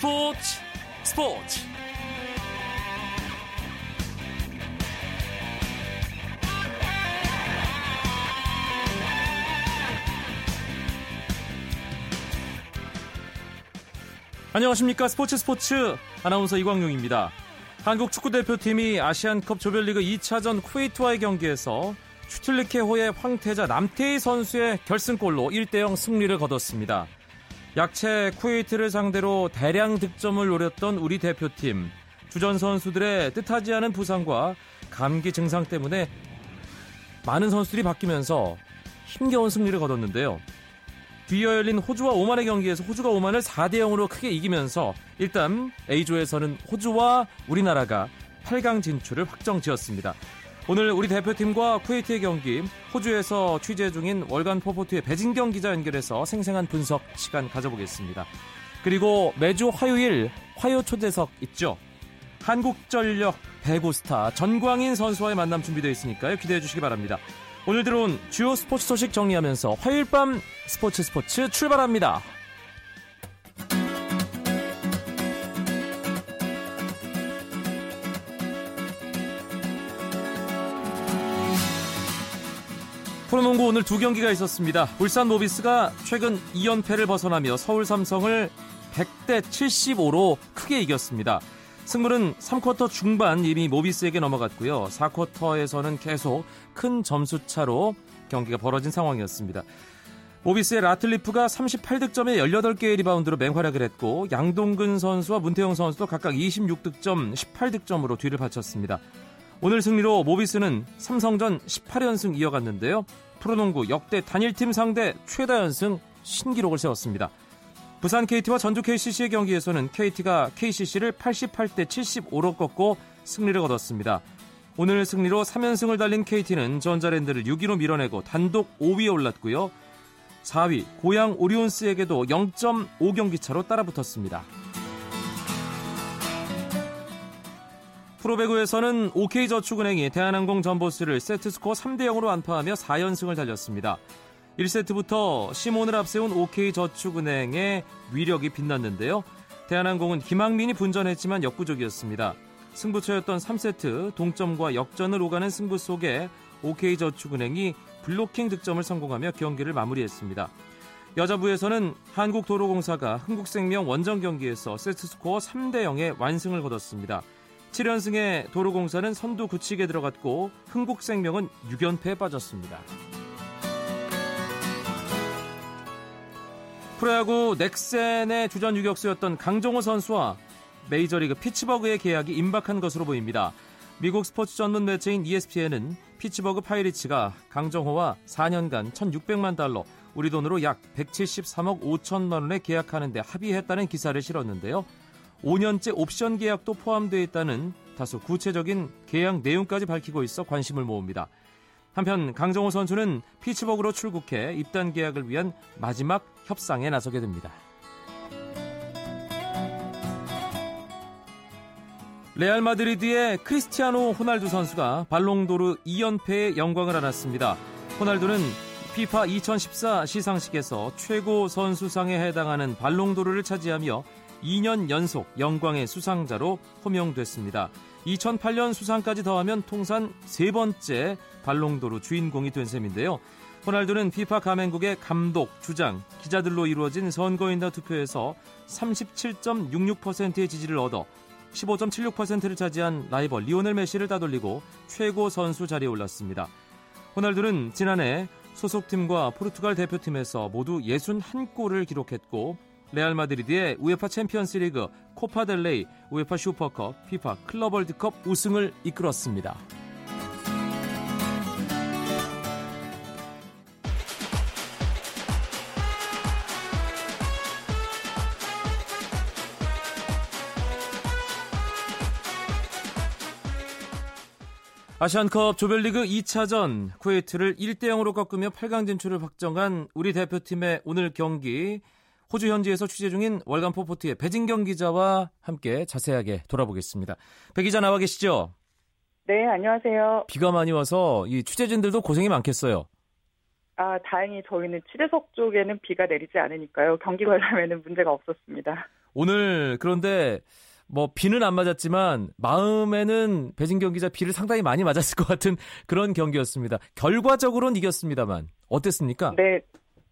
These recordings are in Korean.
스포츠 스포츠 안녕하십니까 스포츠 스포츠 아나운서 이광용입니다. 한국 축구대표팀이 아시안컵 조별리그 2차전 쿠웨이트와의 경기에서 슈틸리케호의 황태자 남태희 선수의 결승골로 1대0 승리를 거뒀습니다. 약체 쿠웨이트를 상대로 대량 득점을 노렸던 우리 대표팀. 주전 선수들의 뜻하지 않은 부상과 감기 증상 때문에 많은 선수들이 바뀌면서 힘겨운 승리를 거뒀는데요. 뒤이어 열린 호주와 오만의 경기에서 호주가 오만을 4대 0으로 크게 이기면서 일단 A조에서는 호주와 우리나라가 8강 진출을 확정 지었습니다. 오늘 우리 대표팀과 쿠웨이트의 경기, 호주에서 취재 중인 월간 포포트의 배진경 기자 연결해서 생생한 분석 시간 가져보겠습니다. 그리고 매주 화요일 화요 초대석 있죠. 한국전력 배구 스타 전광인 선수와의 만남 준비되어 있으니까요. 기대해 주시기 바랍니다. 오늘 들어온 주요 스포츠 소식 정리하면서 화요일 밤 스포츠 스포츠 출발합니다. 프로농구 오늘 두 경기가 있었습니다. 울산 모비스가 최근 2연패를 벗어나며 서울 삼성을 100대 75로 크게 이겼습니다. 승부는 3쿼터 중반 이미 모비스에게 넘어갔고요. 4쿼터에서는 계속 큰 점수 차로 경기가 벌어진 상황이었습니다. 모비스의 라틀리프가 38득점에 18개의 리바운드로 맹활약을 했고 양동근 선수와 문태영 선수도 각각 26득점, 18득점으로 뒤를 받쳤습니다. 오늘 승리로 모비스는 삼성전 18연승 이어갔는데요. 프로농구 역대 단일팀 상대 최다 연승 신기록을 세웠습니다. 부산 KT와 전주 KCC의 경기에서는 KT가 KCC를 88대 75로 꺾고 승리를 거뒀습니다. 오늘 승리로 3연승을 달린 KT는 전자랜드를 6위로 밀어내고 단독 5위에 올랐고요. 4위 고양 오리온스에게도 0.5경기 차로 따라붙었습니다. 프로배구에서는 OK저축은행이 대한항공 전보스를 세트스코어 3대 0으로 안파하며 4연승을 달렸습니다. 1세트부터 시몬을 앞세운 OK저축은행의 위력이 빛났는데요. 대한항공은 김학민이 분전했지만 역부족이었습니다. 승부처였던 3세트 동점과 역전을 오가는 승부 속에 OK저축은행이 블로킹 득점을 성공하며 경기를 마무리했습니다. 여자부에서는 한국도로공사가 흥국생명 원정 경기에서 세트스코어 3대 0의 완승을 거뒀습니다. 7연승의 도로공사는 선두 굳히기에 들어갔고 흥국생명은 6연패에 빠졌습니다. 프로야구 넥센의 주전 유격수였던 강정호 선수와 메이저리그 피츠버그의 계약이 임박한 것으로 보입니다. 미국 스포츠 전문 매체인 ESPN은 피츠버그 파이리츠가 강정호와 4년간 1,600만 달러, 우리 돈으로 약 173억 5천만 원에 계약하는데 합의했다는 기사를 실었는데요. 5년째 옵션 계약도 포함되어 있다는 다소 구체적인 계약 내용까지 밝히고 있어 관심을 모읍니다. 한편 강정호 선수는 피츠버그로 출국해 입단 계약을 위한 마지막 협상에 나서게 됩니다. 레알 마드리드의 크리스티아노 호날두 선수가 발롱도르 2연패의 영광을 안았습니다. 호날두는 피파 2014 시상식에서 최고 선수상에 해당하는 발롱도르를 차지하며 2년 연속 영광의 수상자로 호명됐습니다. 2008년 수상까지 더하면 통산 세 번째 발롱도르 주인공이 된 셈인데요. 호날두는 피파 가맹국의 감독, 주장, 기자들로 이루어진 선거인단 투표에서 37.66%의 지지를 얻어 15.76%를 차지한 라이벌 리오넬 메시를 따돌리고 최고 선수 자리에 올랐습니다. 호날두는 지난해 소속팀과 포르투갈 대표팀에서 모두 61골을 기록했고 레알 마드리드의 우에파 챔피언스리그, 코파델레이, 우에파 슈퍼컵, 피파 클럽 월드컵 우승을 이끌었습니다. 아시안컵 조별리그 2차전 쿠웨이트를 1대 0으로 꺾으며 8강 진출을 확정한 우리 대표팀의 오늘 경기 호주 현지에서 취재 중인 월간 포포트의 배진경 기자와 함께 자세하게 돌아보겠습니다. 배 기자 나와 계시죠? 네, 안녕하세요. 비가 많이 와서 이 취재진들도 고생이 많겠어요. 아, 다행히 저희는 취재석 쪽에는 비가 내리지 않으니까요. 경기 관람에는 문제가 없었습니다. 오늘 그런데 뭐 비는 안 맞았지만 마음에는 배진경 기자 비를 상당히 많이 맞았을 것 같은 그런 경기였습니다. 결과적으로는 이겼습니다만 어땠습니까? 네,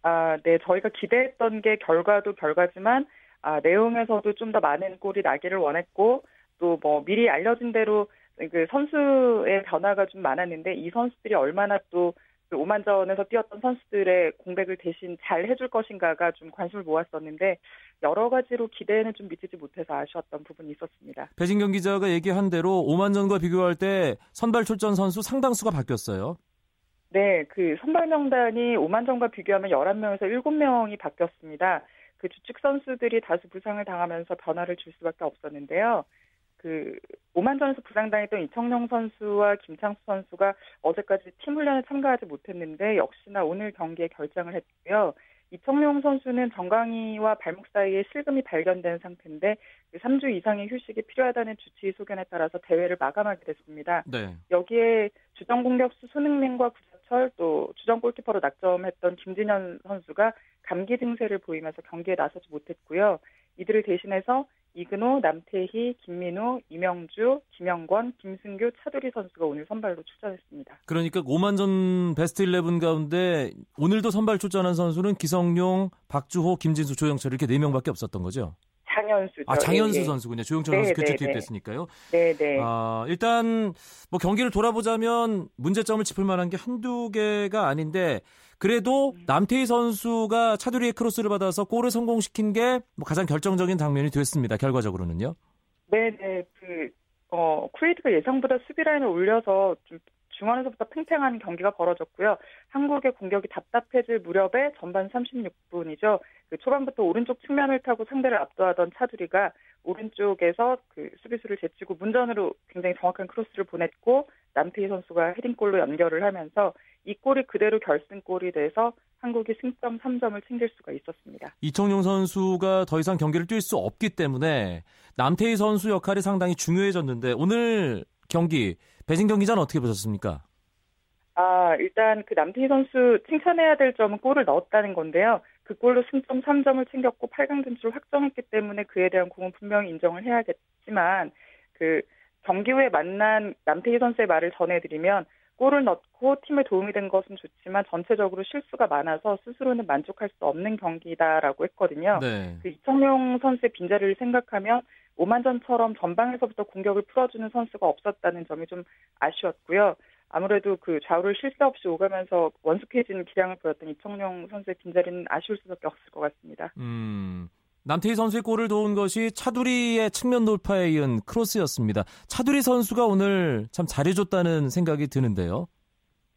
아, 네 저희가 기대했던 게 결과도 결과지만 아, 내용에서도 좀 더 많은 골이 나기를 원했고 또 뭐 미리 알려진 대로 그 선수의 변화가 좀 많았는데 이 선수들이 얼마나 또 그 오만전에서 뛰었던 선수들의 공백을 대신 잘 해줄 것인가가 좀 관심을 모았었는데 여러 가지로 기대에는 좀 미치지 못해서 아쉬웠던 부분이 있었습니다. 배진경 기자가 얘기한 대로 오만전과 비교할 때 선발 출전 선수 상당수가 바뀌었어요. 네, 그 선발 명단이 오만전과 비교하면 11명에서 7명이 바뀌었습니다. 그 주축 선수들이 다수 부상을 당하면서 변화를 줄 수밖에 없었는데요. 그 오만전에서 부상당했던 이청용 선수와 김창수 선수가 어제까지 팀 훈련에 참가하지 못했는데 역시나 오늘 경기에 결장을 했고요. 이청용 선수는 정강이와 발목 사이에 실금이 발견된 상태인데 3주 그 이상의 휴식이 필요하다는 주치의 소견에 따라서 대회를 마감하게 됐습니다. 네. 여기에 주전 공격수 손흥민과 구자철 또 주전 골키퍼로 낙점했던 김진현 선수가 감기 증세를 보이면서 경기에 나서지 못했고요. 이들을 대신해서 이근호, 남태희, 김민우, 이명주, 김영권, 김승규, 차두리 선수가 오늘 선발로 출전했습니다. 그러니까 오만전 베스트 11 가운데 오늘도 선발 출전한 선수는 기성용, 박주호, 김진수, 조영철 이렇게 4명밖에 없었던 거죠? 장현수. 아, 장현수 네, 선수군요. 조영철 네, 선수 교체 네, 투입됐으니까요. 네, 네. 아, 일단 뭐 경기를 돌아보자면 문제점을 짚을 만한 게 한두 개가 아닌데 그래도 음. 남태희 선수가 차두리의 크로스를 받아서 골을 성공시킨 게뭐 가장 결정적인 장면이 됐습니다. 결과적으로는요. 네, 네. 그 어, 쿠웨이트가 예상보다 수비 라인을 올려서 좀 중원에서부터 팽팽한 경기가 벌어졌고요. 한국의 공격이 답답해질 무렵에 전반 36분이죠. 그 초반부터 오른쪽 측면을 타고 상대를 압도하던 차두리가 오른쪽에서 그 수비수를 제치고 문전으로 굉장히 정확한 크로스를 보냈고 남태희 선수가 헤딩골로 연결을 하면서 이 골이 그대로 결승골이 돼서 한국이 승점 3점을 챙길 수가 있었습니다. 이청용 선수가 더 이상 경기를 뛸 수 없기 때문에 남태희 선수 역할이 상당히 중요해졌는데 오늘 경기 배진 경 기자는 어떻게 보셨습니까? 아, 일단 그 남태희 선수 칭찬해야 될 점은 골을 넣었다는 건데요. 그 골로 승점 3점을 챙겼고 8강 진출을 확정했기 때문에 그에 대한 공은 분명히 인정을 해야겠지만 그 경기 후에 만난 남태희 선수의 말을 전해드리면 골을 넣고 팀에 도움이 된 것은 좋지만 전체적으로 실수가 많아서 스스로는 만족할 수 없는 경기다라고 했거든요. 네. 그 이청용 선수의 빈자리를 생각하면 오만전처럼 전방에서부터 공격을 풀어주는 선수가 없었다는 점이 좀 아쉬웠고요. 아무래도 그 좌우를 쉴새 없이 오가면서 원숙해진 기량을 보였던 이청용 선수의 빈자리는 아쉬울 수밖에 없을 것 같습니다. 음, 남태희 선수의 골을 도운 것이 차두리의 측면 돌파에 이은 크로스였습니다. 차두리 선수가 오늘 참 잘해줬다는 생각이 드는데요.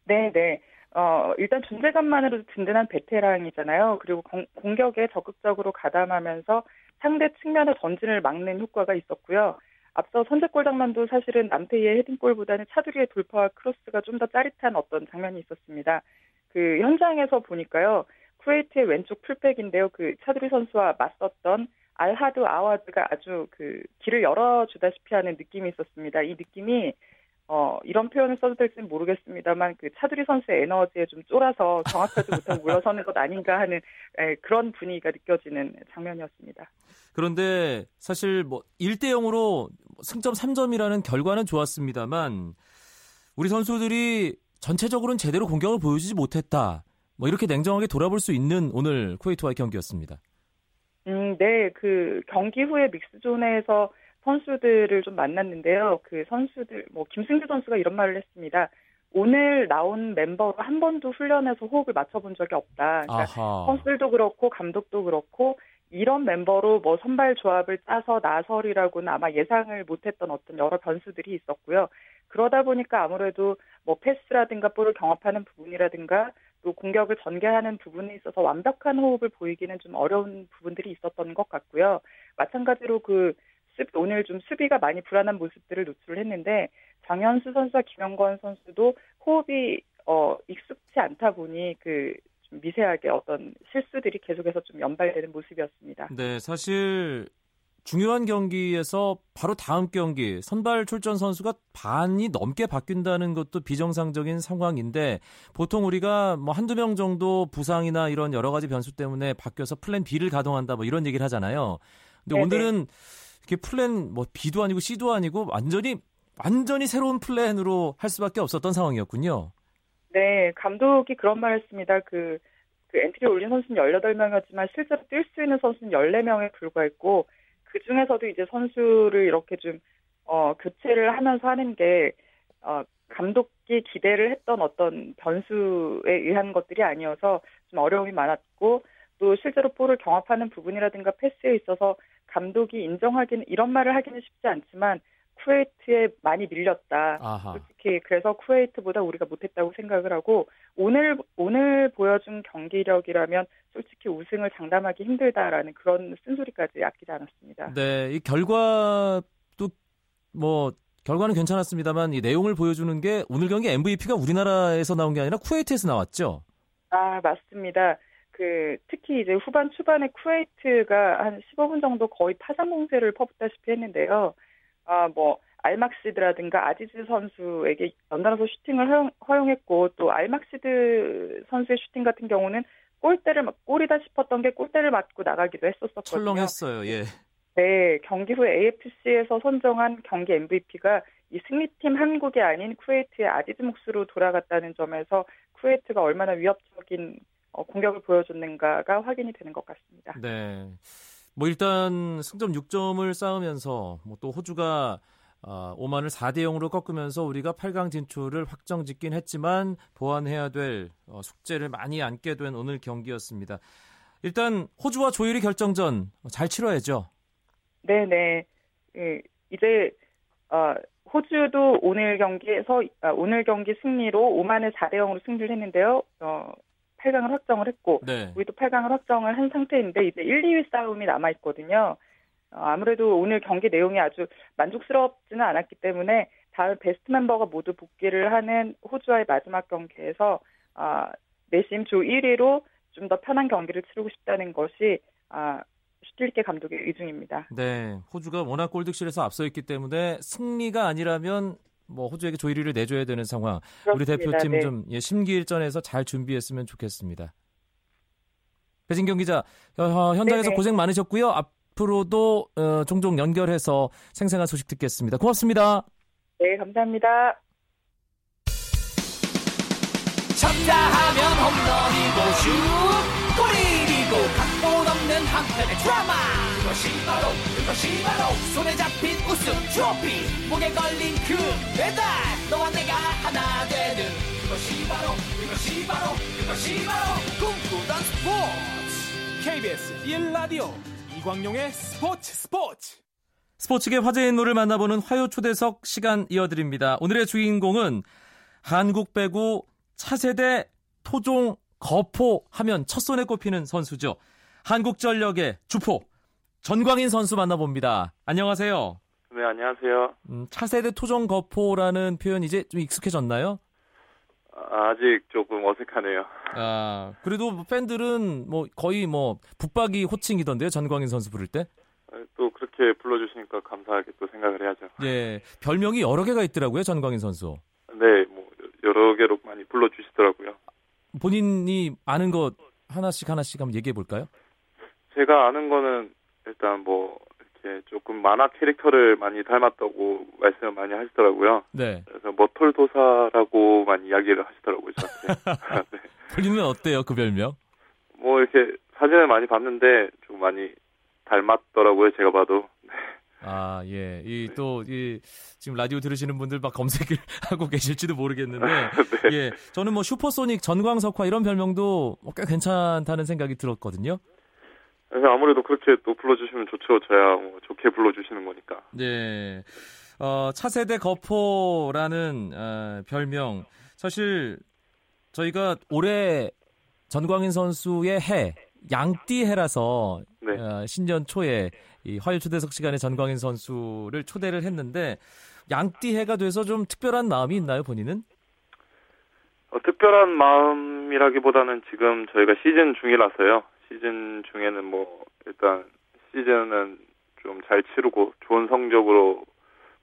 네, 네. 어, 일단 존재감만으로도 든든한 베테랑이잖아요. 그리고 공, 공격에 적극적으로 가담하면서 상대 측면의 전진을 막는 효과가 있었고요. 앞서 선제골 장면도 사실은 남태희의 헤딩골보다는 차두리의 돌파와 크로스가 좀 더 짜릿한 어떤 장면이 있었습니다. 그 현장에서 보니까요. 쿠웨이트의 왼쪽 풀백인데요. 그 차두리 선수와 맞섰던 알하드 아와드가 아주 그 길을 열어주다시피 하는 느낌이 있었습니다. 이 느낌이 어, 이런 표현을 써도 될지는 모르겠습니다만 그 차두리 선수의 에너지에 좀 쫄아서 정확하지 못하고 물러서는 것 아닌가 하는 에, 그런 분위기가 느껴지는 장면이었습니다. 그런데 사실 뭐 1대 0으로 승점 3점이라는 결과는 좋았습니다만 우리 선수들이 전체적으로는 제대로 공격을 보여주지 못했다. 뭐 이렇게 냉정하게 돌아볼 수 있는 오늘 쿠웨이트와의 경기였습니다. 음, 네. 그 경기 후에 믹스존에서 선수들을 좀 만났는데요. 그 선수들 뭐 김승규 선수가 이런 말을 했습니다. 오늘 나온 멤버로 한 번도 훈련해서 호흡을 맞춰본 적이 없다. 그러니까 선수들도 그렇고 감독도 그렇고 이런 멤버로 뭐 선발 조합을 짜서 나설이라고는 아마 예상을 못했던 어떤 여러 변수들이 있었고요. 그러다 보니까 아무래도 뭐 패스라든가 볼을 경합하는 부분이라든가 또 공격을 전개하는 부분에 있어서 완벽한 호흡을 보이기는 좀 어려운 부분들이 있었던 것 같고요. 마찬가지로 그 오늘 좀 수비가 많이 불안한 모습들을 노출을 했는데 장현수 선수와 김영건 선수도 호흡이 어 익숙치 않다 보니 그 미세하게 어떤 실수들이 계속해서 좀 연발되는 모습이었습니다. 네, 사실 중요한 경기에서 바로 다음 경기 선발 출전 선수가 반이 넘게 바뀐다는 것도 비정상적인 상황인데 보통 우리가 뭐 한두 명 정도 부상이나 이런 여러 가지 변수 때문에 바뀌어서 플랜 B를 가동한다 뭐 이런 얘기를 하잖아요. 근데 네네. 오늘은 이렇게 플랜 뭐 B도 아니고 C도 아니고 완전히 완전히 새로운 플랜으로 할 수밖에 없었던 상황이었군요. 네, 감독이 그런 말 했습니다. 그, 그 엔트리 올린 선수는 18명이었지만 실제로 뛸 수 있는 선수는 14명에 불과했고 그 중에서도 이제 선수를 이렇게 좀 어, 교체를 하면서 하는 게 어, 감독이 기대를 했던 어떤 변수에 의한 것들이 아니어서 좀 어려움이 많았고 또 실제로 볼을 경합하는 부분이라든가 패스에 있어서 감독이 인정하기는 이런 말을 하기는 쉽지 않지만 쿠웨이트에 많이 밀렸다. 아하. 솔직히 그래서 쿠웨이트보다 우리가 못했다고 생각을 하고 오늘 오늘 보여준 경기력이라면 솔직히 우승을 장담하기 힘들다라는 그런 쓴소리까지 아끼지 않았습니다. 네, 이 결과도 뭐 결과는 괜찮았습니다만 이 내용을 보여주는 게 오늘 경기 MVP가 우리나라에서 나온 게 아니라 쿠웨이트에서 나왔죠. 아 맞습니다. 그 특히 이제 후반 초반에 쿠웨이트가 한 15분 정도 거의 파상 공세를 퍼붓다시피 했는데요. 아뭐 알막시드라든가 아지즈 선수에게 연달아서 슈팅을 허용, 허용했고 또 알막시드 선수의 슈팅 같은 경우는 골대를 골이다 싶었던 게 골대를 맞고 나가기도 했었었거든요. 철렁했어요. 예. 네, 경기 후에 AFC에서 선정한 경기 MVP가 이 승리팀 한국이 아닌 쿠웨이트의 아지즈 몫으로 돌아갔다는 점에서 쿠웨이트가 얼마나 위협적인 어, 공격을 보여줬는가가 확인이 되는 것 같습니다. 네. 뭐 일단 승점 6점을 쌓으면서 뭐 또 호주가 어, 오만을 4대 0으로 꺾으면서 우리가 8강 진출을 확정짓긴 했지만 보완해야 될 어, 숙제를 많이 안게 된 오늘 경기였습니다. 일단 호주와 조율이 결정전 잘 치러야죠. 네네. 예, 이제 어, 호주도 오늘 경기에서 아, 오늘 경기 승리로 오만을 4대 0으로 승리를 했는데요. 어, 8강을 확정을 했고 네. 우리도 8강을 확정을 한 상태인데 이제 1, 2위 싸움이 남아 있거든요. 어, 아무래도 오늘 경기 내용이 아주 만족스럽지는 않았기 때문에 다음 베스트 멤버가 모두 복귀를 하는 호주와의 마지막 경기에서 아, 내심 조 1위로 좀 더 편한 경기를 치르고 싶다는 것이 아, 슈틸리케 감독의 의중입니다. 네, 호주가 워낙 골득실에서 앞서 있기 때문에 승리가 아니라면 뭐 호주에게 조이리를 내줘야 되는 상황. 그렇습니다. 우리 대표팀 네. 좀 예, 심기일전에서 잘 준비했으면 좋겠습니다. 배진경 기자, 어, 현장에서 네네. 고생 많으셨고요. 앞 으로도 어, 종종 연결해서 생생한 소식 듣겠습니다. 고맙습니다. 네, 감사합니다. 쳤다 하면 홈런이고 슛 뿌리고 각본 없는 한편의 드라마 그것이 바로 그것이 바로 손에 잡힌 우승 트로피 목에 걸린 그 배달 너와 내가 하나 되는 그것이 바로 그것이 바로 그것이 바로 꿈꾸던 스포츠 KBS 1라디오 이광용의 스포츠 스포츠 스포츠계 화제 인물을 만나보는 화요 초대석 시간 이어드립니다. 오늘의 주인공은 한국 배구 차세대 토종 거포 하면 첫 손에 꼽히는 선수죠. 한국전력의 주포 전광인 선수 만나봅니다. 안녕하세요. 네, 안녕하세요. 음, 차세대 토종 거포라는 표현 이제 좀 익숙해졌나요? 아, 아직 조금 어색하네요. 아, 그래도 뭐 팬들은 뭐 거의 뭐 붙박이 호칭이던데요, 전광인 선수 부를 때? 아, 또 그렇게 불러주시니까 감사하게 또 생각을 해야죠. 예, 별명이 여러 개가 있더라고요, 전광인 선수. 네, 뭐 여러 개로 많이 불러주시더라고요. 본인이 아는 것 하나씩 하나씩 한번 얘기해 볼까요? 제가 아는 거는 일단 뭐 조금 만화 캐릭터를 많이 닮았다고 말씀을 많이 하시더라고요. 네. 그래서 머털도사라고 많이 이야기를 하시더라고요, 저한테. 네. 본인은 어때요, 그 별명? 뭐 이렇게 사진을 많이 봤는데 좀 많이 닮았더라고요, 제가 봐도. 아, 예. 이 또, 이, 지금 라디오 들으시는 분들 막 검색을 하고 계실지도 모르겠는데, 네. 예. 저는 뭐 슈퍼소닉, 전광석화 이런 별명도 꽤 괜찮다는 생각이 들었거든요. 그래서 아무래도 그렇게 또 불러주시면 좋죠. 저야 뭐 좋게 불러주시는 거니까. 네. 어, 차세대 거포라는 어, 별명. 사실 저희가 올해 전광인 선수의 해, 양띠해라서 네. 어, 신년 초에 이 화요 초대석 시간에 전광인 선수를 초대를 했는데 양띠해가 돼서 좀 특별한 마음이 있나요, 본인은? 어, 특별한 마음이라기보다는 지금 저희가 시즌 중이라서요. 시즌 중에는 뭐 일단 시즌은 좀 잘 치르고 좋은 성적으로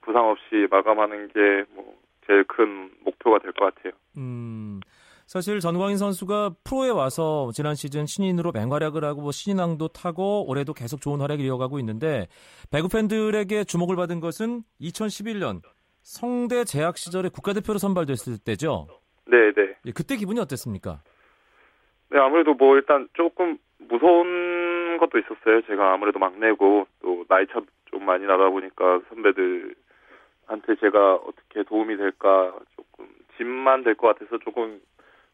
부상 없이 마감하는 게 뭐 제일 큰 목표가 될 것 같아요. 음. 사실 전광인 선수가 프로에 와서 지난 시즌 신인으로 맹활약을 하고 뭐 신인왕도 타고 올해도 계속 좋은 활약을 이어가고 있는데 배구 팬들에게 주목을 받은 것은 2011년 성대 재학 시절에 국가대표로 선발됐을 때죠. 네, 네. 예, 그때 기분이 어땠습니까? 네, 아무래도 뭐 일단 조금 무서운 것도 있었어요. 제가 아무래도 막내고 또 나이 차좀 많이 나다 보니까 선배들한테 제가 어떻게 도움이 될까 조금 짐만 될 것 같아서 조금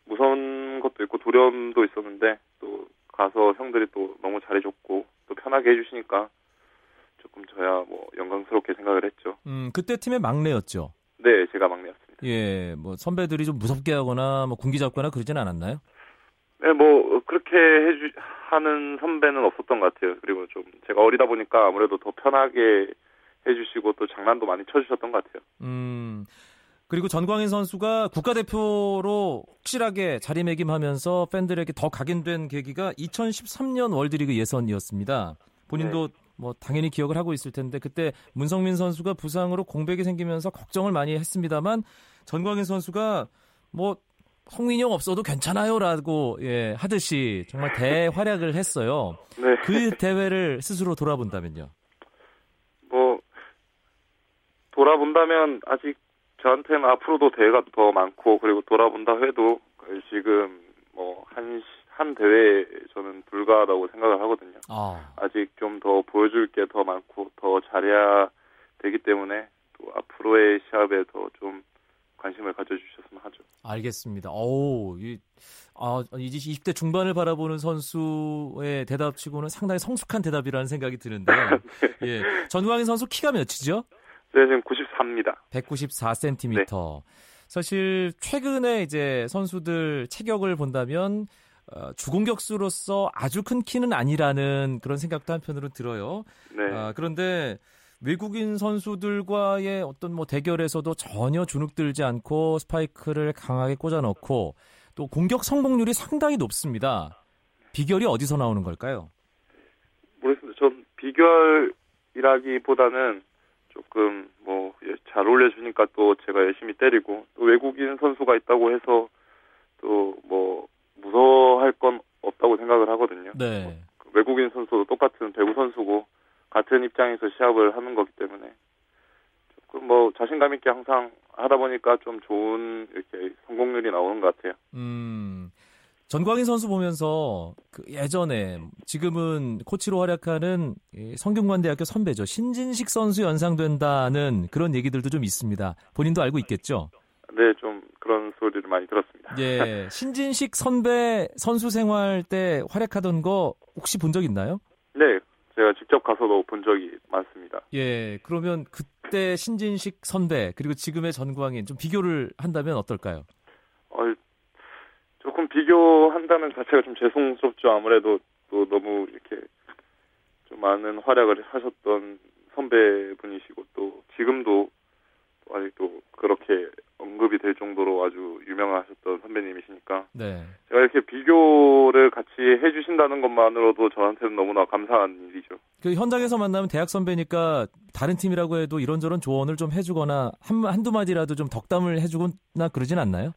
무서운 것도 있고 두려움도 있었는데 또 가서 형들이 또 너무 잘해줬고 또 편하게 해주시니까 조금 저야 뭐 영광스럽게 생각을 했죠. 음 그때 팀의 막내였죠. 네, 제가 막내였습니다. 예, 뭐 선배들이 좀 무섭게 하거나 뭐 군기 잡거나 그러진 않았나요? 네, 뭐 그렇게 해주 하는 선배는 없었던 것 같아요. 그리고 좀 제가 어리다 보니까 아무래도 더 편하게 해주시고 또 장난도 많이 쳐주셨던 것 같아요. 음. 그리고 전광인 선수가 국가대표로 확실하게 자리매김하면서 팬들에게 더 각인된 계기가 2013년 월드리그 예선이었습니다. 본인도 네. 뭐 당연히 기억을 하고 있을 텐데 그때 문성민 선수가 부상으로 공백이 생기면서 걱정을 많이 했습니다만 전광인 선수가 뭐 성민형 없어도 괜찮아요라고 예, 하듯이 정말 대활약을 했어요. 네. 그 대회를 스스로 돌아본다면요. 뭐 돌아본다면 아직 저한테는 앞으로도 대회가 더 많고 그리고 돌아본다 해도 지금 뭐한한 대회에 저는 불과하다고 생각을 하거든요. 아. 아직 좀 더 보여줄 게 더 많고 더 잘해야 되기 때문에 또 앞으로의 시합에 더좀 관심을 가져주셨으면 하죠. 알겠습니다. 오, 이, 아, 이제 20대 중반을 바라보는 선수의 대답치고는 상당히 성숙한 대답이라는 생각이 드는데, 네. 예. 전광인 선수 키가 몇이죠? 네, 지금 93입니다. 194cm. 네. 사실 최근에 이제 선수들 체격을 본다면 어, 주공격수로서 아주 큰 키는 아니라는 그런 생각도 한편으로 들어요. 네. 아, 그런데 외국인 선수들과의 어떤 뭐 대결에서도 전혀 주눅들지 않고 스파이크를 강하게 꽂아 넣고 또 공격 성공률이 상당히 높습니다. 비결이 어디서 나오는 걸까요? 모르겠습니다. 전 비결이라기보다는 조금 뭐 잘 올려주니까 또 제가 열심히 때리고 또 외국인 선수가 있다고 해서 또 뭐 무서워할 건 없다고 생각을 하거든요. 네. 뭐 외국인 선수도 똑같은 배구 선수고 같은 입장에서 시합을 하는 거기 때문에 조금 뭐 자신감 있게 항상 하다 보니까 좀 좋은 이렇게 성공률이 나오는 것 같아요. 음. 전광인 선수 보면서 그 예전에 지금은 코치로 활약하는 성균관대학교 선배죠 신진식 선수 연상된다는 그런 얘기들도 좀 있습니다. 본인도 알고 있겠죠? 네, 좀 그런 소리를 많이 들었습니다. 예, 신진식 선배 선수 생활 때 활약하던 거 혹시 본 적 있나요? 네, 제가 직접 가서도 본 적이 많습니다. 예, 그러면 그때 신진식 선배 그리고 지금의 전광인 좀 비교를 한다면 어떨까요? 어, 조금 비교한다는 자체가 좀 죄송스럽죠. 아무래도 또 너무 이렇게 좀 많은 활약을 하셨던 선배분이시고 또 지금도 아직도 그렇게 언급이 될 정도로 아주 유명하셨던 선배님이시니까 네. 제가 이렇게 비교를 같이 해주신다는 것만으로도 저한테는 너무나 감사한 일이죠. 그 현장에서 만나면 대학 선배니까 다른 팀이라고 해도 이런저런 조언을 좀 해주거나 한, 한두 마디라도 좀 덕담을 해주거나 그러진 않나요?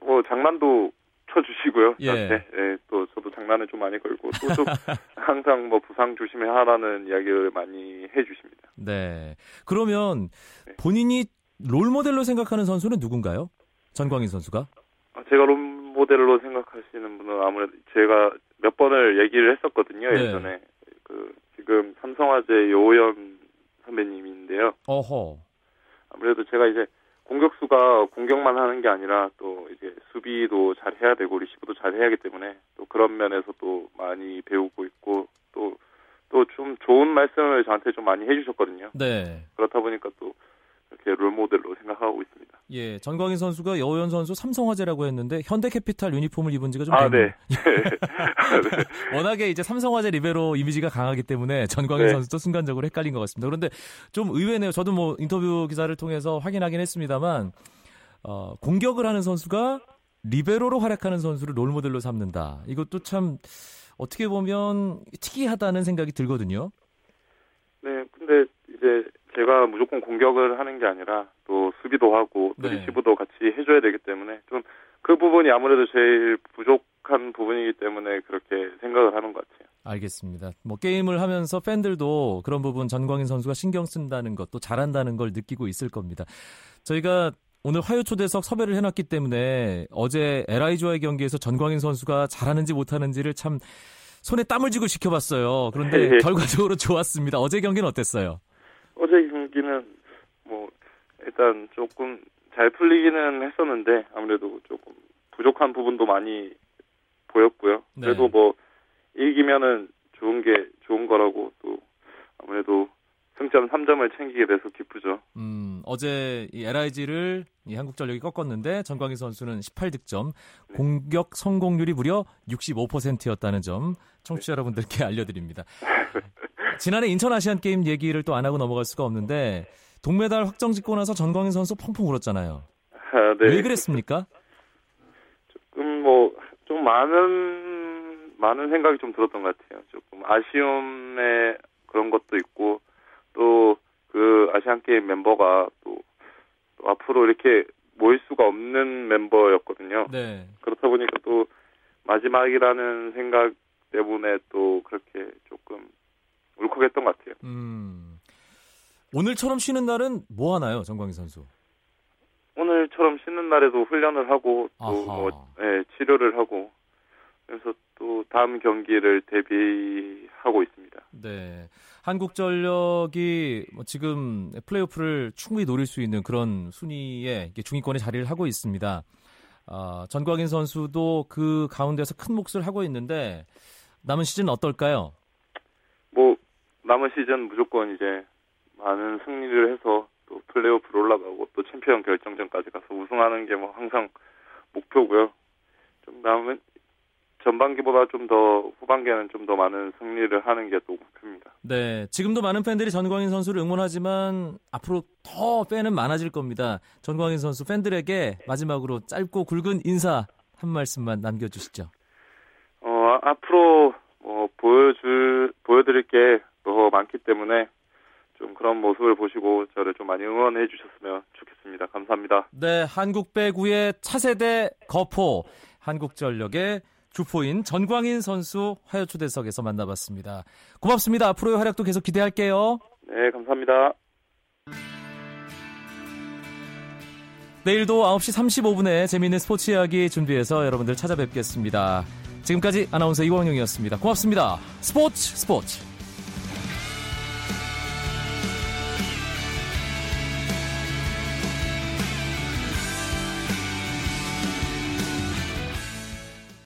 뭐 장난도 쳐주시고요. 예. 예. 또 저도 장난을 좀 많이 걸고 또좀 항상 뭐 부상 조심해 하라는 이야기를 많이 해주십니다. 네. 그러면 네. 본인이 롤 모델로 생각하는 선수는 누군가요? 전광인 선수가? 아, 제가 롤 모델로 생각하시는 분은 아무래도 제가 몇 번을 얘기를 했었거든요. 네. 예전에 그 지금 삼성화재 요호연 선배님인데요. 어허. 아무래도 제가 이제 공격수가 공격만 하는 게 아니라 또 이제 수비도 잘 해야 되고 리시브도 잘 해야 하기 때문에 또 그런 면에서 또 많이 배우고 있고 또 또 좀 좋은 말씀을 저한테 좀 많이 해주셨거든요. 네. 그렇다 보니까 또 이렇게 롤 모델로 생각하고 있습니다. 예, 전광인 선수가 여우현 선수 삼성화재라고 했는데 현대캐피탈 유니폼을 입은 지가 좀 아, 네. 네. 워낙에 이제 삼성화재 리베로 이미지가 강하기 때문에 전광인 네. 선수도 순간적으로 헷갈린 것 같습니다. 그런데 좀 의외네요. 저도 뭐 인터뷰 기사를 통해서 확인하긴 했습니다만 어, 공격을 하는 선수가 리베로로 활약하는 선수를 롤모델로 삼는다. 이것도 참 어떻게 보면 특이하다는 생각이 들거든요. 네, 근데 이제 제가 무조건 공격을 하는 게 아니라 또 수비도 하고 또 네. 리시브도 같이 해줘야 되기 때문에 좀 그 부분이 아무래도 제일 부족한 부분이기 때문에 그렇게 생각을 하는 것 같아요. 알겠습니다. 뭐 게임을 하면서 팬들도 그런 부분 전광인 선수가 신경 쓴다는 것도 잘한다는 걸 느끼고 있을 겁니다. 저희가 오늘 화요 초대석 섭외를 해놨기 때문에 어제 LI조와의 경기에서 전광인 선수가 잘하는지 못하는지를 참 손에 땀을 쥐고 지켜봤어요. 그런데 네. 결과적으로 좋았습니다. 어제 경기는 어땠어요? 어제 경기는 뭐 일단 조금 잘 풀리기는 했었는데 아무래도 조금 부족한 부분도 많이 보였고요. 네. 그래도 뭐 이기면은 좋은 게 좋은 거라고 또 아무래도 승점 3점을 챙기게 돼서 기쁘죠. 음, 어제 이 LIG를 이 한국전력이 꺾었는데 전광희 선수는 18득점, 네. 공격 성공률이 무려 65%였다는 점 청취자 네. 여러분들께 알려드립니다. 지난해 인천 아시안 게임 얘기를 또 안 하고 넘어갈 수가 없는데 동메달 확정 짓고 나서 전광희 선수 펑펑 울었잖아요. 아, 네. 왜 그랬습니까? 조금 뭐 좀 많은 많은 생각이 좀 들었던 것 같아요. 조금 아쉬움의 그런 것도 있고 또 그 아시안 게임 멤버가 또, 또, 앞으로 이렇게 모일 수가 없는 멤버였거든요. 네. 그렇다 보니까 또 마지막이라는 생각 때문에 또 그렇게 조금 울컥했던 것 같아요. 음. 오늘처럼 쉬는 날은 뭐 하나요, 정광희 선수? 오늘처럼 쉬는 날에도 훈련을 하고 또뭐 네, 치료를 하고 그래서 또 다음 경기를 대비하고 있습니다. 네. 한국전력이 뭐 지금 플레이오프를 충분히 노릴 수 있는 그런 순위에 중위권에 자리를 하고 있습니다. 어, 전광인 선수도 그 가운데서 큰 몫을 하고 있는데 남은 시즌 어떨까요? 뭐 남은 시즌 무조건 이제 많은 승리를 해서 또 플레이오프로 올라가고 또 챔피언 결정전까지 가서 우승하는 게 뭐 항상 목표고요. 좀 남은 전반기보다 좀 더 후반기에는 좀 더 많은 승리를 하는 게 또 목표입니다. 네, 지금도 많은 팬들이 전광인 선수를 응원하지만 앞으로 더 팬은 많아질 겁니다. 전광인 선수 팬들에게 마지막으로 짧고 굵은 인사 한 말씀만 남겨주시죠. 어, 앞으로 뭐 보여줄 보여드릴 게 때문에 좀 그런 모습을 보시고 저를 좀 많이 응원해 주셨으면 좋겠습니다. 감사합니다. 네, 한국 배구의 차세대 거포 한국전력의 주포인 전광인 선수 화요 초대석에서 만나봤습니다. 고맙습니다. 앞으로의 활약도 계속 기대할게요. 네, 감사합니다. 내일도 9시 35분에 재미있는 스포츠 이야기 준비해서 여러분들 찾아뵙겠습니다. 지금까지 아나운서 이광용이었습니다. 고맙습니다. 스포츠 스포츠.